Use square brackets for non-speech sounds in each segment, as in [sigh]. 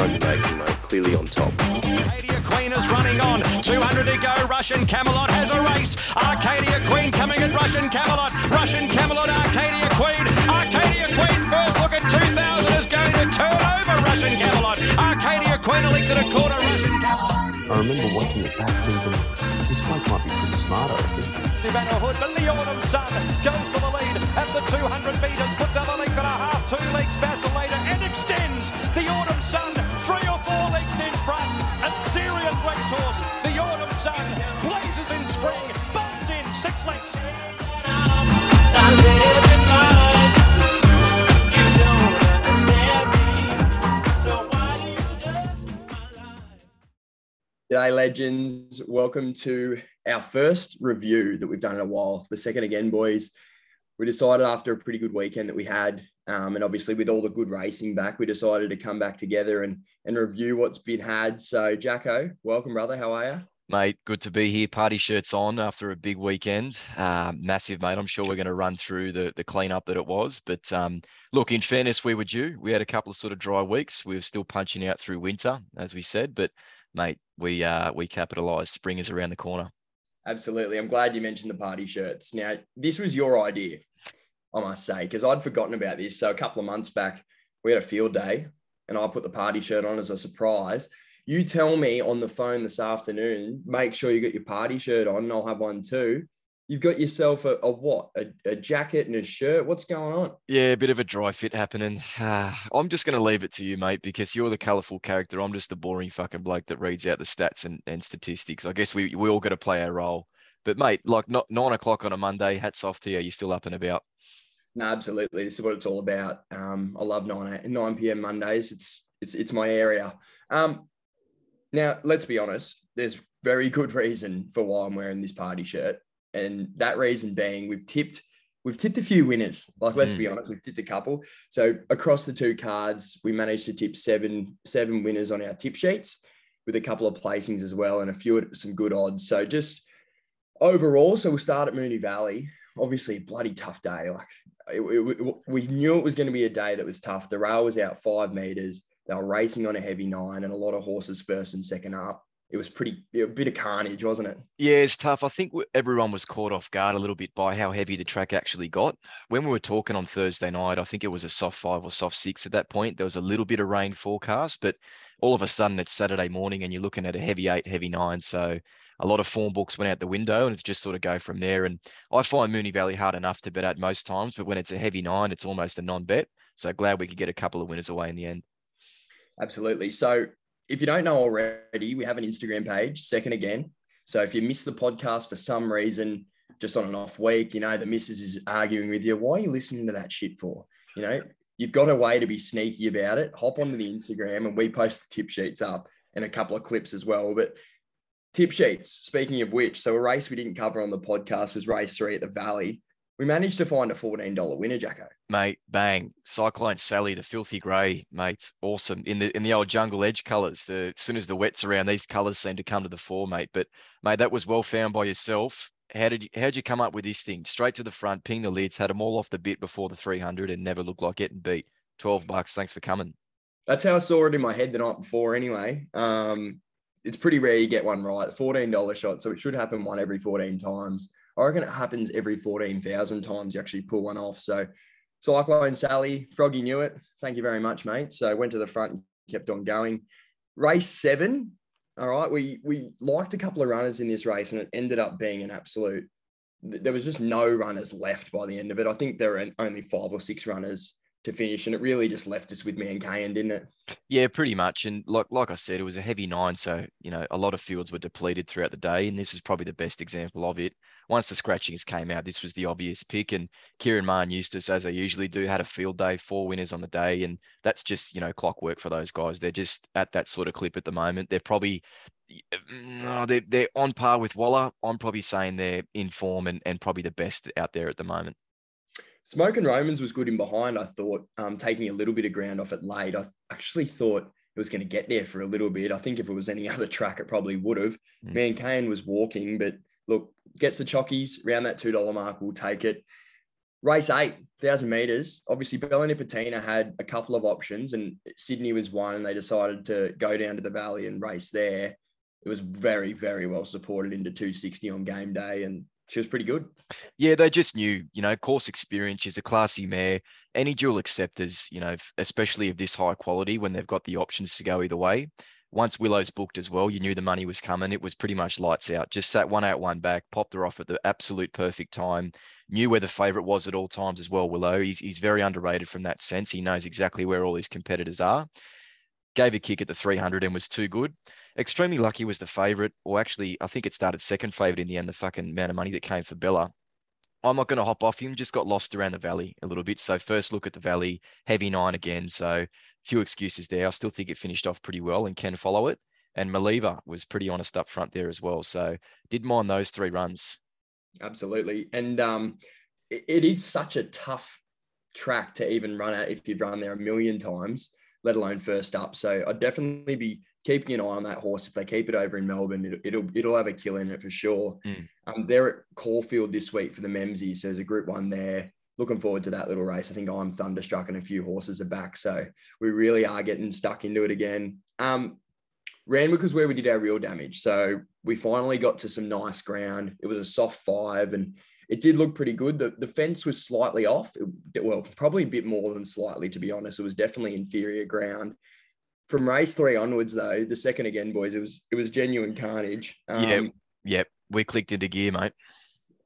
making, mate. Clearly on top. Arcadia Queen is running on. 200 to go. Russian Camelot has a race. Arcadia Queen coming at Russian Camelot. Russian Camelot, Arcadia Queen. Arcadia Queen first look at 2000 is going to turn over Russian Camelot. Arcadia Queen and a quarter. Russian Camelot. I remember watching it back thinking, this bloke might be pretty smart, I reckon. Hood, but the Autumn Sun goes for the lead at the 200 metres, G'day, legends. Welcome to our first review that we've done in a while. The second again, boys. We decided after a pretty good weekend that we had, um, and obviously with all the good racing back, we decided to come back together and and review what's been had. So, Jacko, welcome, brother. How are you? Mate, good to be here. Party shirts on after a big weekend. Uh, massive, mate. I'm sure we're going to run through the the cleanup that it was. But um, look, in fairness, we were due. We had a couple of sort of dry weeks. We were still punching out through winter, as we said. But mate, we uh, we capitalised. Spring is around the corner. Absolutely. I'm glad you mentioned the party shirts. Now, this was your idea, I must say, because I'd forgotten about this. So a couple of months back, we had a field day, and I put the party shirt on as a surprise. You tell me on the phone this afternoon, make sure you get your party shirt on, and I'll have one too. You've got yourself a, a what? A, a jacket and a shirt. What's going on? Yeah, a bit of a dry fit happening. [sighs] I'm just going to leave it to you, mate, because you're the colourful character. I'm just the boring fucking bloke that reads out the stats and, and statistics. I guess we, we all got to play our role. But, mate, like not nine o'clock on a Monday, hats off to you. You're still up and about. No, absolutely. This is what it's all about. Um, I love 9, 9 p.m. Mondays. It's, it's, it's my area. Um, now, let's be honest. There's very good reason for why I'm wearing this party shirt. And that reason being we've tipped we've tipped a few winners. Like let's mm. be honest, we've tipped a couple. So across the two cards, we managed to tip seven seven winners on our tip sheets with a couple of placings as well and a few some good odds. So just overall, so we'll start at Moonee Valley. Obviously, a bloody tough day. Like it, it, we knew it was going to be a day that was tough. The rail was out five meters. They were racing on a heavy nine, and a lot of horses first and second up it was pretty a bit of carnage, wasn't it? Yeah, it's tough. I think everyone was caught off guard a little bit by how heavy the track actually got. When we were talking on Thursday night, I think it was a soft five or soft six at that point. There was a little bit of rain forecast, but all of a sudden it's Saturday morning and you're looking at a heavy eight, heavy nine. So a lot of form books went out the window and it's just sort of go from there. And I find Moonee Valley hard enough to bet at most times, but when it's a heavy nine, it's almost a non-bet. So glad we could get a couple of winners away in the end. Absolutely. So if you don't know already, we have an Instagram page, Second Again. So if you miss the podcast for some reason, just on an off week, you know, the missus is arguing with you, why are you listening to that shit for? You know, you've got a way to be sneaky about it. Hop onto the Instagram and we post the tip sheets up and a couple of clips as well. But tip sheets, speaking of which, so a race we didn't cover on the podcast was race three at the Valley. We managed to find a $14 winner, Jacko. Mate, bang. Cyclone Sally, the filthy grey, mate. Awesome. In the in the old jungle edge colours. The as soon as the wet's around, these colours seem to come to the fore, mate. But mate, that was well found by yourself. How did you how'd you come up with this thing? Straight to the front, ping the lids, had them all off the bit before the 300 and never looked like getting beat. 12 bucks. Thanks for coming. That's how I saw it in my head the night before anyway. Um, it's pretty rare you get one right. $14 shot. So it should happen one every 14 times. I reckon it happens every 14,000 times you actually pull one off. So Cyclone Sally, Froggy knew it. Thank you very much, mate. So went to the front and kept on going. Race seven. All right. We we liked a couple of runners in this race and it ended up being an absolute there was just no runners left by the end of it. I think there were only five or six runners to finish, and it really just left us with Mancayan, didn't it? Yeah, pretty much. And like like I said, it was a heavy nine, so you know a lot of fields were depleted throughout the day, and this is probably the best example of it. Once the scratchings came out, this was the obvious pick, and Ciaron Maher and Eustace, as they usually do, had a field day, four winners on the day, and that's just you know clockwork for those guys. They're just at that sort of clip at the moment. They're probably no, they're, they're on par with Waller. I'm probably saying they're in form and, and probably the best out there at the moment. Smoking Romans was good in behind. I thought um, taking a little bit of ground off it late. I actually thought it was going to get there for a little bit. I think if it was any [laughs] other track, it probably would have. Mm. Mancayan was walking, but look, gets the chockies around that $2 mark. We'll take it. Race eight, eight, thousand meters. Obviously, Bella Nipotina had a couple of options, and Sydney was one, and they decided to go down to the valley and race there. It was very, very well supported into 260 on game day, and she was pretty good. Yeah, they just knew, you know, course experience. She's a classy mare. Any dual acceptors, you know, especially of this high quality when they've got the options to go either way. Once Willow's booked as well, you knew the money was coming. It was pretty much lights out. Just sat one out, one back, popped her off at the absolute perfect time. Knew where the favourite was at all times as well. Willow, he's he's very underrated from that sense. He knows exactly where all his competitors are. Gave a kick at the 300 and was too good. Extremely lucky was the favourite, or actually, I think it started second favourite in the end. The fucking amount of money that came for Bella. I'm not going to hop off him. Just got lost around the valley a little bit. So first look at the valley, heavy nine again. So few excuses there. I still think it finished off pretty well and can follow it. And Maliva was pretty honest up front there as well. So did mind those three runs. Absolutely. And um, it, it is such a tough track to even run at if you've run there a million times, let alone first up. So I'd definitely be keeping an eye on that horse. If they keep it over in Melbourne, it'll it'll, it'll have a kill in it for sure. Mm. Um, they're at Caulfield this week for the Memsie, so there's a Group One there. Looking forward to that little race. I think I'm thunderstruck and a few horses are back, so we really are getting stuck into it again. Um, Randwick was where we did our real damage, so we finally got to some nice ground. It was a soft five, and it did look pretty good. The, the fence was slightly off. It, well, probably a bit more than slightly, to be honest. It was definitely inferior ground from race three onwards, though, the second again, boys, it was it was genuine carnage. Um, yeah, yeah, we clicked into gear, mate.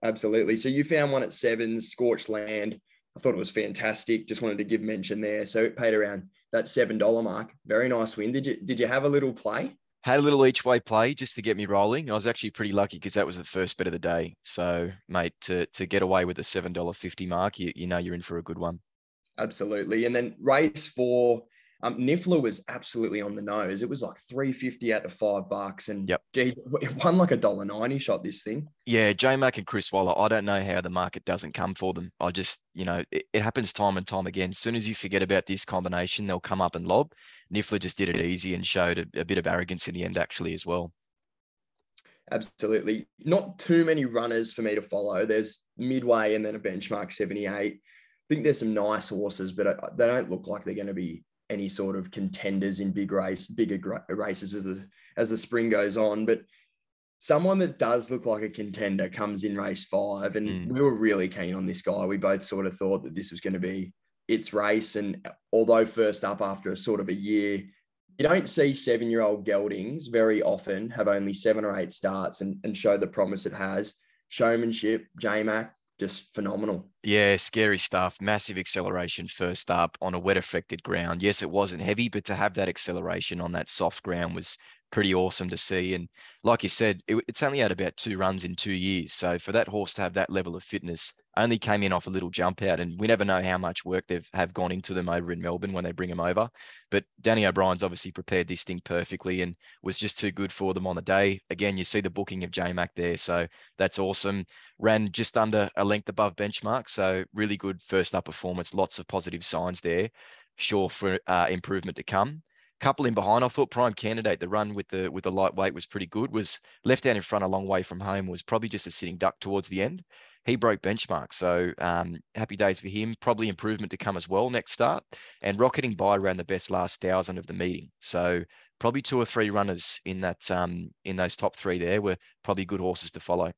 Absolutely. So you found one at seven, scorched land. I thought it was fantastic. Just wanted to give mention there. So it paid around that seven dollar mark. Very nice win. Did you did you have a little play? Had a little each way play just to get me rolling. I was actually pretty lucky because that was the first bet of the day. So, mate, to to get away with the seven dollar fifty mark, you you know you're in for a good one. Absolutely. And then race four um, Niffler was absolutely on the nose. It was like 350 out to five bucks. And yep. geez, it won like a dollar ninety shot this thing. Yeah, J Mac and Chris Waller, I don't know how the market doesn't come for them. I just, you know, it, it, happens time and time again. As soon as you forget about this combination, they'll come up and lob. Niffler just did it easy and showed a, a bit of arrogance in the end, actually, as well. Absolutely. Not too many runners for me to follow. There's Midway and then a benchmark 78. I think there's some nice horses, but uh, they don't look like they're going to be any sort of contenders in big race, bigger races as the as the spring goes on. But someone that does look like a contender comes in race five, and mm. we were really keen on this guy. We both sort of thought that this was going to be its race, and although first up after a sort of a year. You don't see seven year old geldings very often have only seven or eight starts and, and show the promise it has. Showmanship, JMac, just phenomenal. Yeah, scary stuff. Massive acceleration first up on a wet affected ground. Yes, it wasn't heavy, but to have that acceleration on that soft ground was pretty awesome to see. And like you said, it, it's only had about two runs in two years. So for that horse to have that level of fitness, only came in off a little jump out, and we never know how much work they've have gone into them over in Melbourne when they bring them over. But Danny O'Brien's obviously prepared this thing perfectly and was just too good for them on the day. Again, you see the booking of J Mac there, so that's awesome. Ran just under a length above benchmark, so really good first up performance. Lots of positive signs there. Sure for uh, improvement to come couple in behind. I thought prime candidate. The run with the with the lightweight was pretty good. Was left out in front a long way from home. Was probably just a sitting duck towards the end he broke benchmark. So um, happy days for him. Probably improvement to come as well next start. And rocketing by around the best last thousand of the meeting. So probably two or three runners in that um, in those top three there were probably good horses to follow.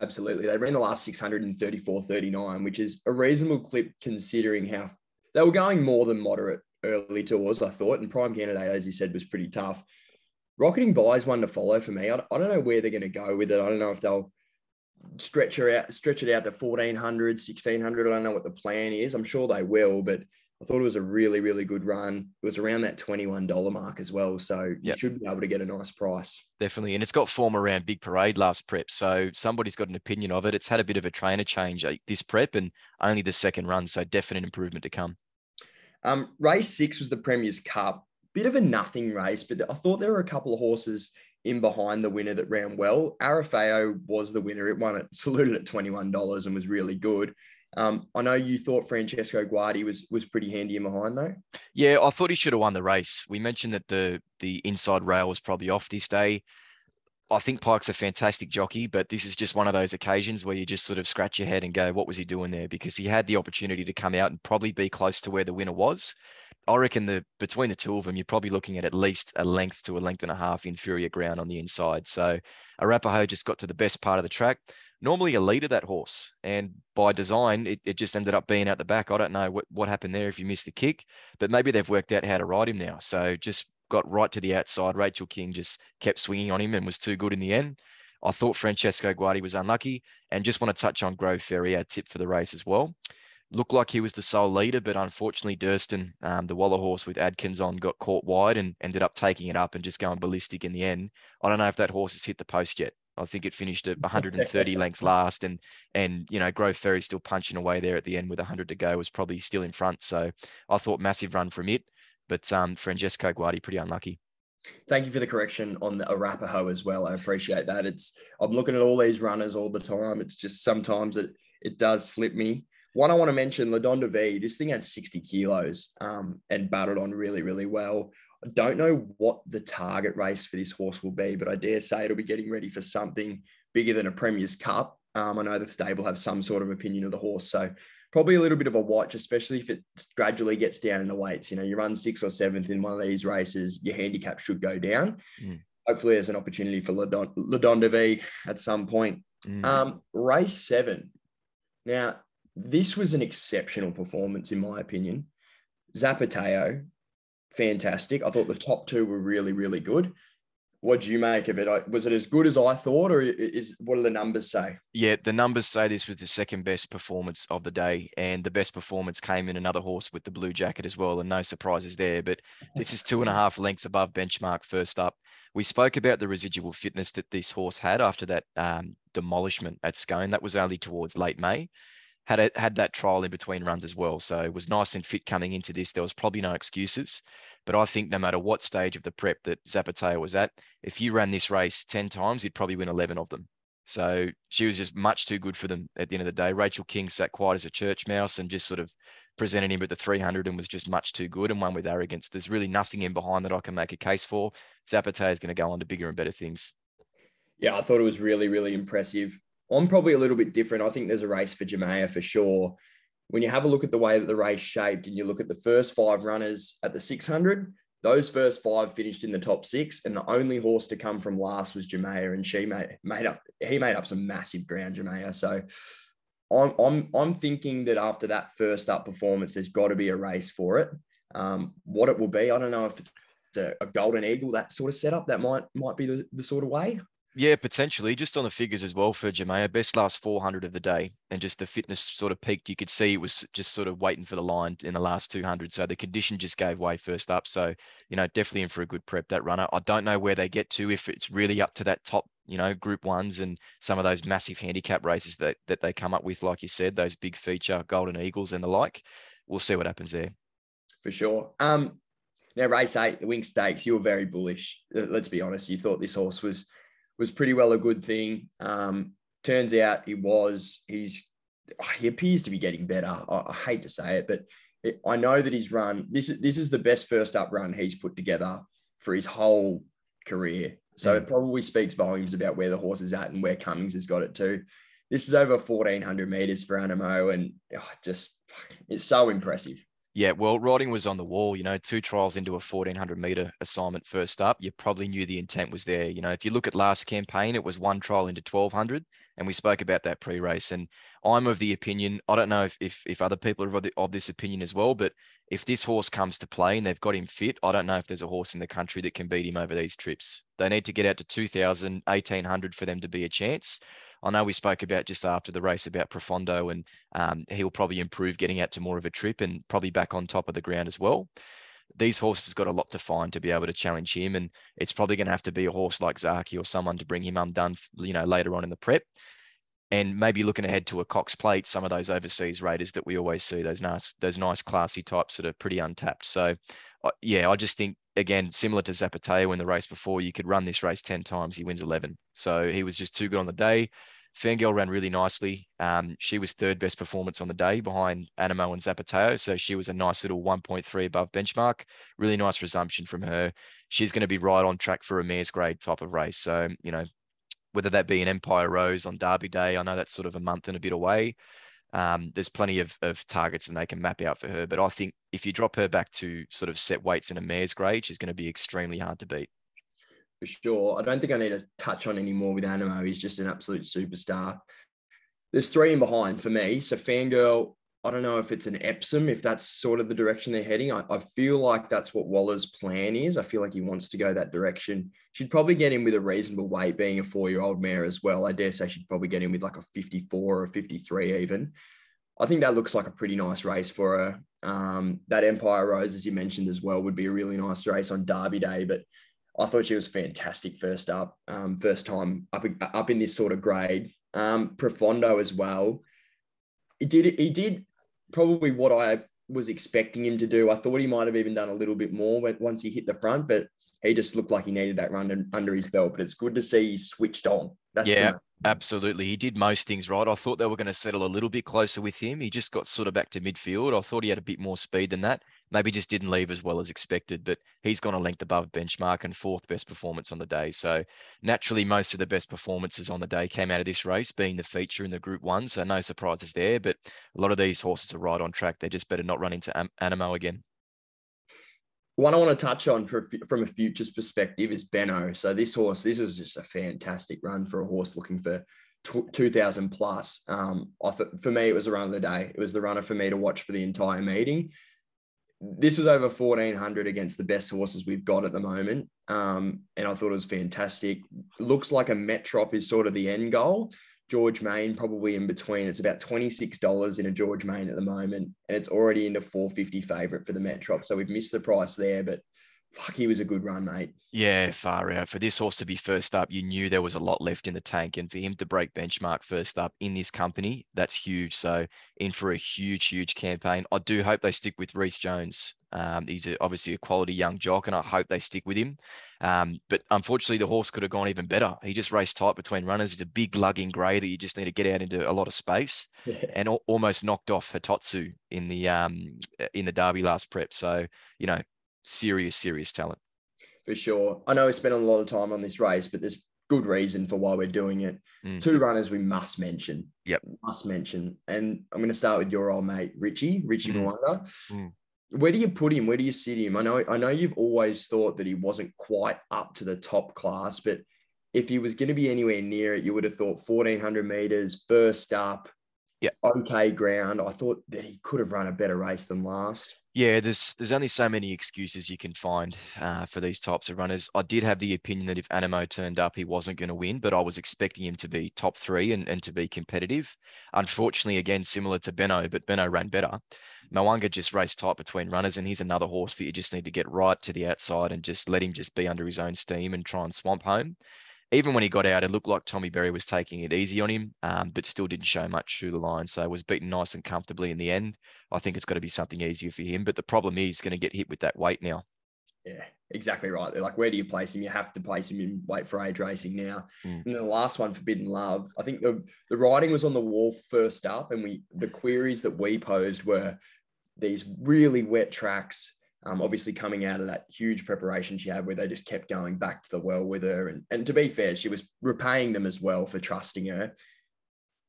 Absolutely. They ran the last 634.39, which is a reasonable clip considering how they were going more than moderate early tours, I thought. And Prime Candidate, as you said, was pretty tough. Rocketing by is one to follow for me. I, I don't know where they're going to go with it. I don't know if they'll stretch her out, stretch it out to 1400, 1600. I don't know what the plan is. I'm sure they will, but I thought it was a really, really good run. It was around that $21 mark as well. So you yep. should be able to get a nice price. Definitely. And it's got form around Big Parade last prep. So somebody's got an opinion of it. It's had a bit of a trainer change this prep and only the second run. So definite improvement to come. Um, race six was the Premier's Cup. Bit of a nothing race, but I thought there were a couple of horses in behind the winner that ran well. Arafeo was the winner. It won it, saluted at $21 and was really good. Um, I know you thought Francesco Guardi was was pretty handy in behind though. Yeah, I thought he should have won the race. We mentioned that the the inside rail was probably off this day. I think Pike's a fantastic jockey, but this is just one of those occasions where you just sort of scratch your head and go, what was he doing there? Because he had the opportunity to come out and probably be close to where the winner was. I reckon the between the two of them, you're probably looking at at least a length to a length and a half inferior ground on the inside. So Arapaho just got to the best part of the track. Normally a leader that horse, and by design, it, it just ended up being out the back. I don't know what, what happened there if you missed the kick, but maybe they've worked out how to ride him now. So just got right to the outside. Rachel King just kept swinging on him and was too good in the end. I thought Francesco Guardi was unlucky and just want to touch on Grove Ferry, our tip for the race as well. Looked like he was the sole leader, but unfortunately, Durston, um, the Waller horse with Adkins on, got caught wide and ended up taking it up and just going ballistic in the end. I don't know if that horse has hit the post yet. I think it finished at [laughs] 130 lengths last, and and you know Grove Ferry still punching away there at the end with 100 to go was probably still in front. So I thought massive run from it. But um, Francesco Guardi, pretty unlucky. Thank you for the correction on the Arapaho as well. I appreciate that. It's I'm looking at all these runners all the time. It's just sometimes it it does slip me. One I want to mention, La Donde Vie. This thing had 60 kilos um, and battled on really, really well. I don't know what the target race for this horse will be, but I dare say it'll be getting ready for something bigger than a Premier's Cup. Um, I know the stable have some sort of opinion of the horse, so probably a little bit of a watch, especially if it gradually gets down in the weights. You know, you run sixth or seventh in one of these races, your handicap should go down. Mm. Hopefully, there's an opportunity for Ladon, De V at some point. Mm. Um, race seven. Now, this was an exceptional performance, in my opinion. Zapateo, fantastic. I thought the top two were really, really good what do you make of it? Was it as good as I thought, or is what do the numbers say? Yeah, the numbers say this was the second best performance of the day, and the best performance came in another horse with the blue jacket as well, and no surprises there. But this is two and a half lengths above benchmark. First up, we spoke about the residual fitness that this horse had after that um, demolishment at Scone. That was only towards late May had a, had that trial in between runs as well. So it was nice and fit coming into this. There was probably no excuses. But I think no matter what stage of the prep that Zapateo was at, if you ran this race 10 times, you'd probably win 11 of them. So she was just much too good for them at the end of the day. Rachel King sat quiet as a church mouse and just sort of presented him with the 300 and was just much too good and won with arrogance. There's really nothing in behind that I can make a case for. Zapateo is going to go on to bigger and better things. Yeah, I thought it was really, really impressive. I'm probably a little bit different. I think there's a race for Jamea for sure. When you have a look at the way that the race shaped and you look at the first five runners at the 600, those first five finished in the top six, and the only horse to come from last was Jamea, and she made made up he made up some massive ground, Jamea. So I'm I'm I'm thinking that after that first up performance, there's got to be a race for it. Um, what it will be, I don't know if it's a, a, golden eagle, that sort of setup, that might might be the, the sort of way. Yeah, potentially. Just on the figures as well for Jamea, best last 400 of the day, and just the fitness sort of peaked. You could see it was just sort of waiting for the line in the last 200. So the condition just gave way first up. So you know, definitely in for a good prep that runner. I don't know where they get to if it's really up to that top, you know, group ones and some of those massive handicap races that that they come up with, like you said, those big feature Golden Eagles and the like. We'll see what happens there. For sure. Um, now race eight, the Winx Stakes. You were very bullish. Let's be honest. You thought this horse was was pretty well a good thing. Um, turns out he was. He's he appears to be getting better. I, I hate to say it, but it, I know that he's run. This is this is the best first up run he's put together for his whole career. So mm. it probably speaks volumes about where the horse is at and where Cummings has got it to. This is over 1400 meters for Anamoe, and oh, just it's so impressive. Yeah, well, writing was on the wall. You know, two trials into a 1400 meter assignment first up, you probably knew the intent was there. You know, if you look at last campaign, it was one trial into 1200, and we spoke about that pre-race. And I'm of the opinion. I don't know if if, if other people are of, the, of this opinion as well, but if this horse comes to play and they've got him fit, I don't know if there's a horse in the country that can beat him over these trips. They need to get out to 2000, 1800 for them to be a chance. I know we spoke about just after the race about Profondo, and um, he'll probably improve getting out to more of a trip and probably back on top of the ground as well. These horses got a lot to find to be able to challenge him, and it's probably going to have to be a horse like Zaaki or someone to bring him undone, you know, later on in the prep. And maybe looking ahead to a Cox Plate, some of those overseas raiders that we always see, those nice, those nice classy types that are pretty untapped. So, uh, yeah, I just think again, similar to Zapateo in the race before, you could run this race 10 times, he wins 11. So he was just too good on the day Fangirl ran really nicely. Um, she was third best performance on the day behind Anamoe and Zapateo. So she was a nice little 1.3 above benchmark. Really nice resumption from her. She's going to be right on track for a mare's grade type of race. So, you know, whether that be an Empire Rose on Derby Day, I know that's sort of a month and a bit away. Um, there's plenty of, of targets and they can map out for her. But I think if you drop her back to sort of set weights in a mare's grade, she's going to be extremely hard to beat for sure. I don't think I need to touch on any more with Anamoe. He's just an absolute superstar. There's three in behind for me. So Fangirl, I don't know if it's an Epsom, if that's sort of the direction they're heading. I, I feel like that's what Waller's plan is. I feel like he wants to go that direction. She'd probably get in with a reasonable weight, being a four-year-old mare as well. I dare say she'd probably get in with like a 54 or a 53 even. I think that looks like a pretty nice race for her. Um, that Empire Rose, as you mentioned as well, would be a really nice race on Derby Day. But I thought she was fantastic first up, um, first time up up in this sort of grade. Um, Profondo as well. He did he did probably what I was expecting him to do. I thought he might have even done a little bit more once he hit the front, but he just looked like he needed that run under his belt. But it's good to see he switched on. That's yeah, absolutely. He did most things right. I thought they were going to settle a little bit closer with him. He just got sort of back to midfield. I thought he had a bit more speed than that maybe just didn't leave as well as expected, but he's gone a length above benchmark and fourth best performance on the day. So naturally, most of the best performances on the day came out of this race, being the feature in the Group One. So no surprises there. But a lot of these horses are right on track. They just better not run into Anamoe again. One I want to touch on for, from a futures perspective is Benaud. So this horse, this was just a fantastic run for a horse looking for 2000 plus. Um, th- for me, it was the run of the day. It was the runner for me to watch for the entire meeting this was over 1400 against the best horses we've got at the moment. Um, and I thought it was fantastic. Looks like a Metrop is sort of the end goal. George Main probably in between. It's about $26 in a George Main at the moment. And it's already into 450 favorite for the Metrop. So we've missed the price there, but fuck, he was a good run, mate. Yeah, far out. For this horse to be first up, you knew there was a lot left in the tank. And for him to break benchmark first up in this company, that's huge. So, in for a huge, huge campaign. I do hope they stick with Reese Jones. Um, he's a, obviously a quality young jock, and I hope they stick with him. Um, but unfortunately, the horse could have gone even better. He just raced tight between runners. He's a big lugging grey that you just need to get out into a lot of space, yeah. and al- almost knocked off Hitotsu in the um, in the Derby last prep. So you know, serious, serious talent. For sure. I know we spent a lot of time on this race, but there's good reason for why we're doing it. Mm. Two runners we must mention. Yep. Must mention. And I'm going to start with your old mate, Richie, Richie mm. Mo'unga. Mm. Where do you put him? Where do you sit him? I know, I know you've always thought that he wasn't quite up to the top class, but if he was going to be anywhere near it, you would have thought 1400 meters, first up, yeah, okay ground. I thought that he could have run a better race than last. Yeah, there's there's only so many excuses you can find uh, for these types of runners. I did have the opinion that if Anamoe turned up, he wasn't going to win, but I was expecting him to be top three and, and to be competitive. Unfortunately, again, similar to Benaud, but Benaud ran better. Mo'unga just raced tight between runners, and he's another horse that you just need to get right to the outside and just let him just be under his own steam and try and swamp home even when he got out, it looked like Tommy Berry was taking it easy on him, um, but still didn't show much through the line. So was beaten nice and comfortably in the end. I think it's got to be something easier for him. But the problem is going to get hit with that weight now. Yeah, exactly right. Like, where do you place him? You have to place him in weight for age racing now. Mm. And the last one, Forbidden Love. I think the the writing was on the wall first up, and we the queries that we posed were these really wet tracks um, obviously, coming out of that huge preparation she had, where they just kept going back to the well with her, and and to be fair, she was repaying them as well for trusting her.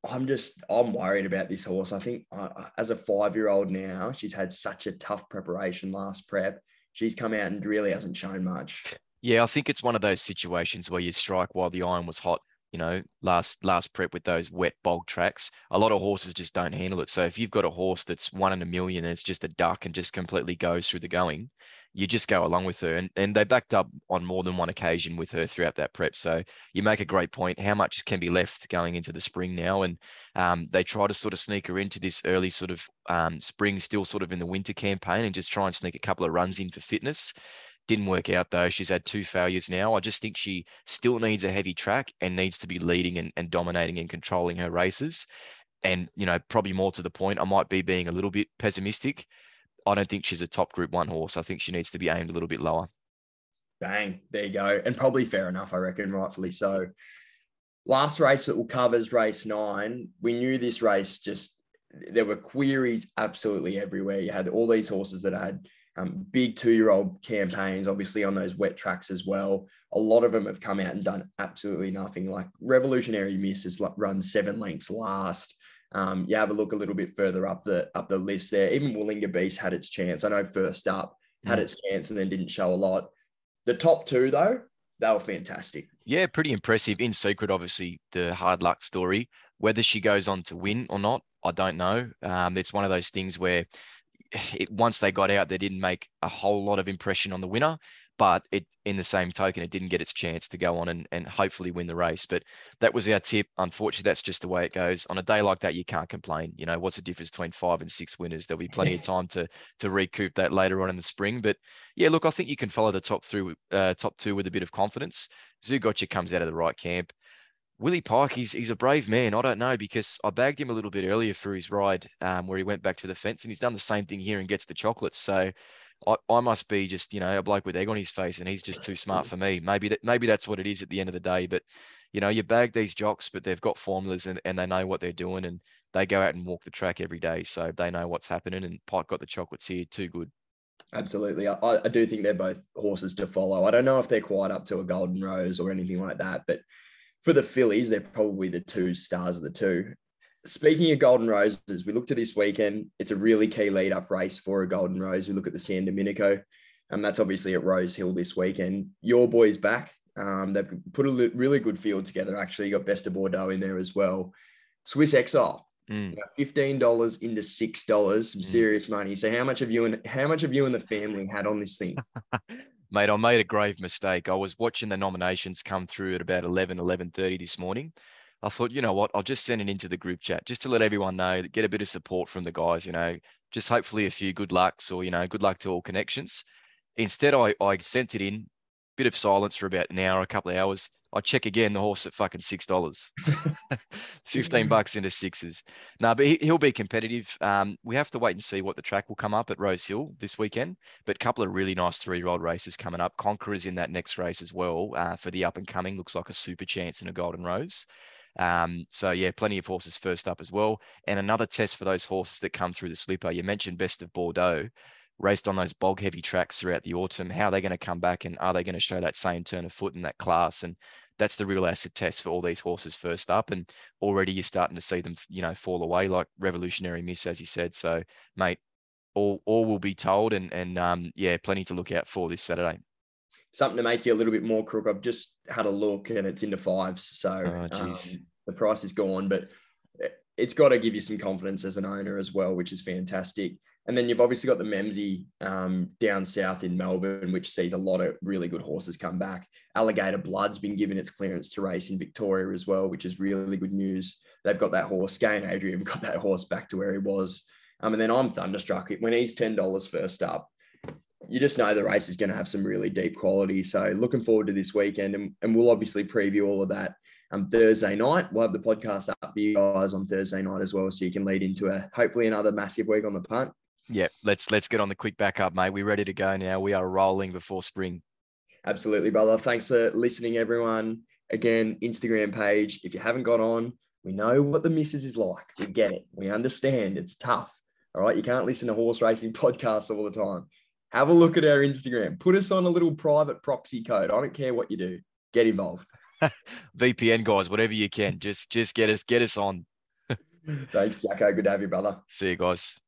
I'm just I'm worried about this horse. I think uh, as a five year old now, she's had such a tough preparation last prep. She's come out and really hasn't shown much. Yeah, I think it's one of those situations where you strike while the iron was hot you know, last last prep with those wet bog tracks, a lot of horses just don't handle it. So if you've got a horse that's one in a million and it's just a duck and just completely goes through the going, you just go along with her. And and they backed up on more than one occasion with her throughout that prep. So you make a great point. How much can be left going into the spring now? And um, they try to sort of sneak her into this early sort of um, spring, still sort of in the winter campaign, and just try and sneak a couple of runs in for fitness. Didn't work out though. She's had two failures now. I just think she still needs a heavy track and needs to be leading and, and dominating and controlling her races. And, you know, probably more to the point, I might be being a little bit pessimistic. I don't think she's a top group one horse. I think she needs to be aimed a little bit lower. Bang, there you go. And probably fair enough, I reckon, rightfully so. last race that will cover is race nine. We knew this race just there were queries absolutely everywhere. You had all these horses that had um, big two-year-old campaigns, obviously on those wet tracks as well. A lot of them have come out and done absolutely nothing. Like Revolutionary Miss has run seven lengths last. Um, you have a look a little bit further up the up the list there. Even Willinga Beast had its chance. I know first up had mm. its chance and then didn't show a lot. The top two though, they were fantastic. Yeah, pretty impressive. In secret, obviously, the hard luck story. Whether she goes on to win or not, I don't know. Um, it's one of those things where it, once they got out, they didn't make a whole lot of impression on the winner. But it, in the same token, it didn't get its chance to go on and, and hopefully win the race. But that was our tip. Unfortunately, that's just the way it goes. On a day like that, you can't complain. You know, what's the difference between five and six winners? There'll be plenty of [laughs] time to to recoup that later on in the spring. But yeah, look, I think you can follow the top through uh, top two with a bit of confidence. Zougotcha comes out of the right camp. Willie Pike, he's he's a brave man. I don't know because I bagged him a little bit earlier for his ride um, where he went back to the fence, and he's done the same thing here and gets the chocolates. So I, I must be just you know a bloke with egg on his face, and he's just too smart for me. Maybe that maybe that's what it is at the end of the day. But you know, you bag these jocks, but they've got formulas and, and they know what they're doing, and they go out and walk the track every day, so they know what's happening. And Pike got the chocolates here, too good. Absolutely. I, I do think they're both horses to follow. I don't know if they're quite up to a Golden Rose or anything like that, but for the fillies, they're probably the two stars of the two. Speaking of Golden Roses, we look to this weekend. It's a really key lead up race for a Golden Rose. We look at the San Domenico, and that's obviously at Rose Hill this weekend. Your boys back. Um, they've put a really good field together. Actually, you got Best of Bordeaux in there as well. Swiss Exile, mm. fifteen dollars into six dollars, some mm. serious money. So, how much of you and how much of you and the family had on this thing? [laughs] mate, I made a grave mistake. I was watching the nominations come through at about 11, 11.30 this morning. I thought, you know what, I'll just send it into the group chat just to let everyone know, get a bit of support from the guys, you know, just hopefully a few good lucks or, you know, good luck to all connections. Instead, I, I sent it in, bit of silence for about an hour, a couple of hours. I check again the horse at fucking six dollars, [laughs] [laughs] fifteen bucks into sixes. No, but he, will be competitive. Um, we have to wait and see what the track will come up at Rose Hill this weekend. But a couple of really nice three-year-old races coming up. Conqueror's in that next race as well uh, for the up and coming. Looks like a super chance in a Golden Rose. Um, so yeah, plenty of horses first up as well. And another test for those horses that come through the slipper. You mentioned Best of Bordeaux raced on those bog heavy tracks throughout the autumn. How are they going to come back and are they going to show that same turn of foot in that class? And that's the real acid test for all these horses first up. And already you're starting to see them, you know, fall away like revolutionary miss, as you said. So, mate, all all will be told, and and um, yeah, plenty to look out for this Saturday. Something to make you a little bit more crook. I've just had a look, and it's into fives, so oh, um, the price is gone, but it's got to give you some confidence as an owner as well, which is fantastic. And then you've obviously got the Memsie um, down south in Melbourne, which sees a lot of really good horses come back. Alligator Blood's been given its clearance to race in Victoria as well, which is really good news. They've got that horse. Gai and Adrian [laughs] got that horse back to where he was. Um, and then I'm thunderstruck when he's ten dollars first up. You just know the race is going to have some really deep quality. So looking forward to this weekend, and, and we'll obviously preview all of that um, Thursday night. We'll have the podcast up for you guys on Thursday night as well, so you can lead into a hopefully another massive week on the punt. Yeah, let's let's get on the quick backup, mate. We're ready to go now. We are rolling before spring. Absolutely, brother. Thanks for listening, everyone. Again, Instagram page. If you haven't got on, we know what the missus is like. We get it. We understand. It's tough. All right. You can't listen to horse racing [laughs] podcasts all the time. Have a look at our Instagram. Put us on a little private proxy code. I don't care what you do. Get involved. [laughs] VPN guys, whatever you can. Just just get us get us on. [laughs] Thanks, Jacko. Good to have you, brother. See you guys.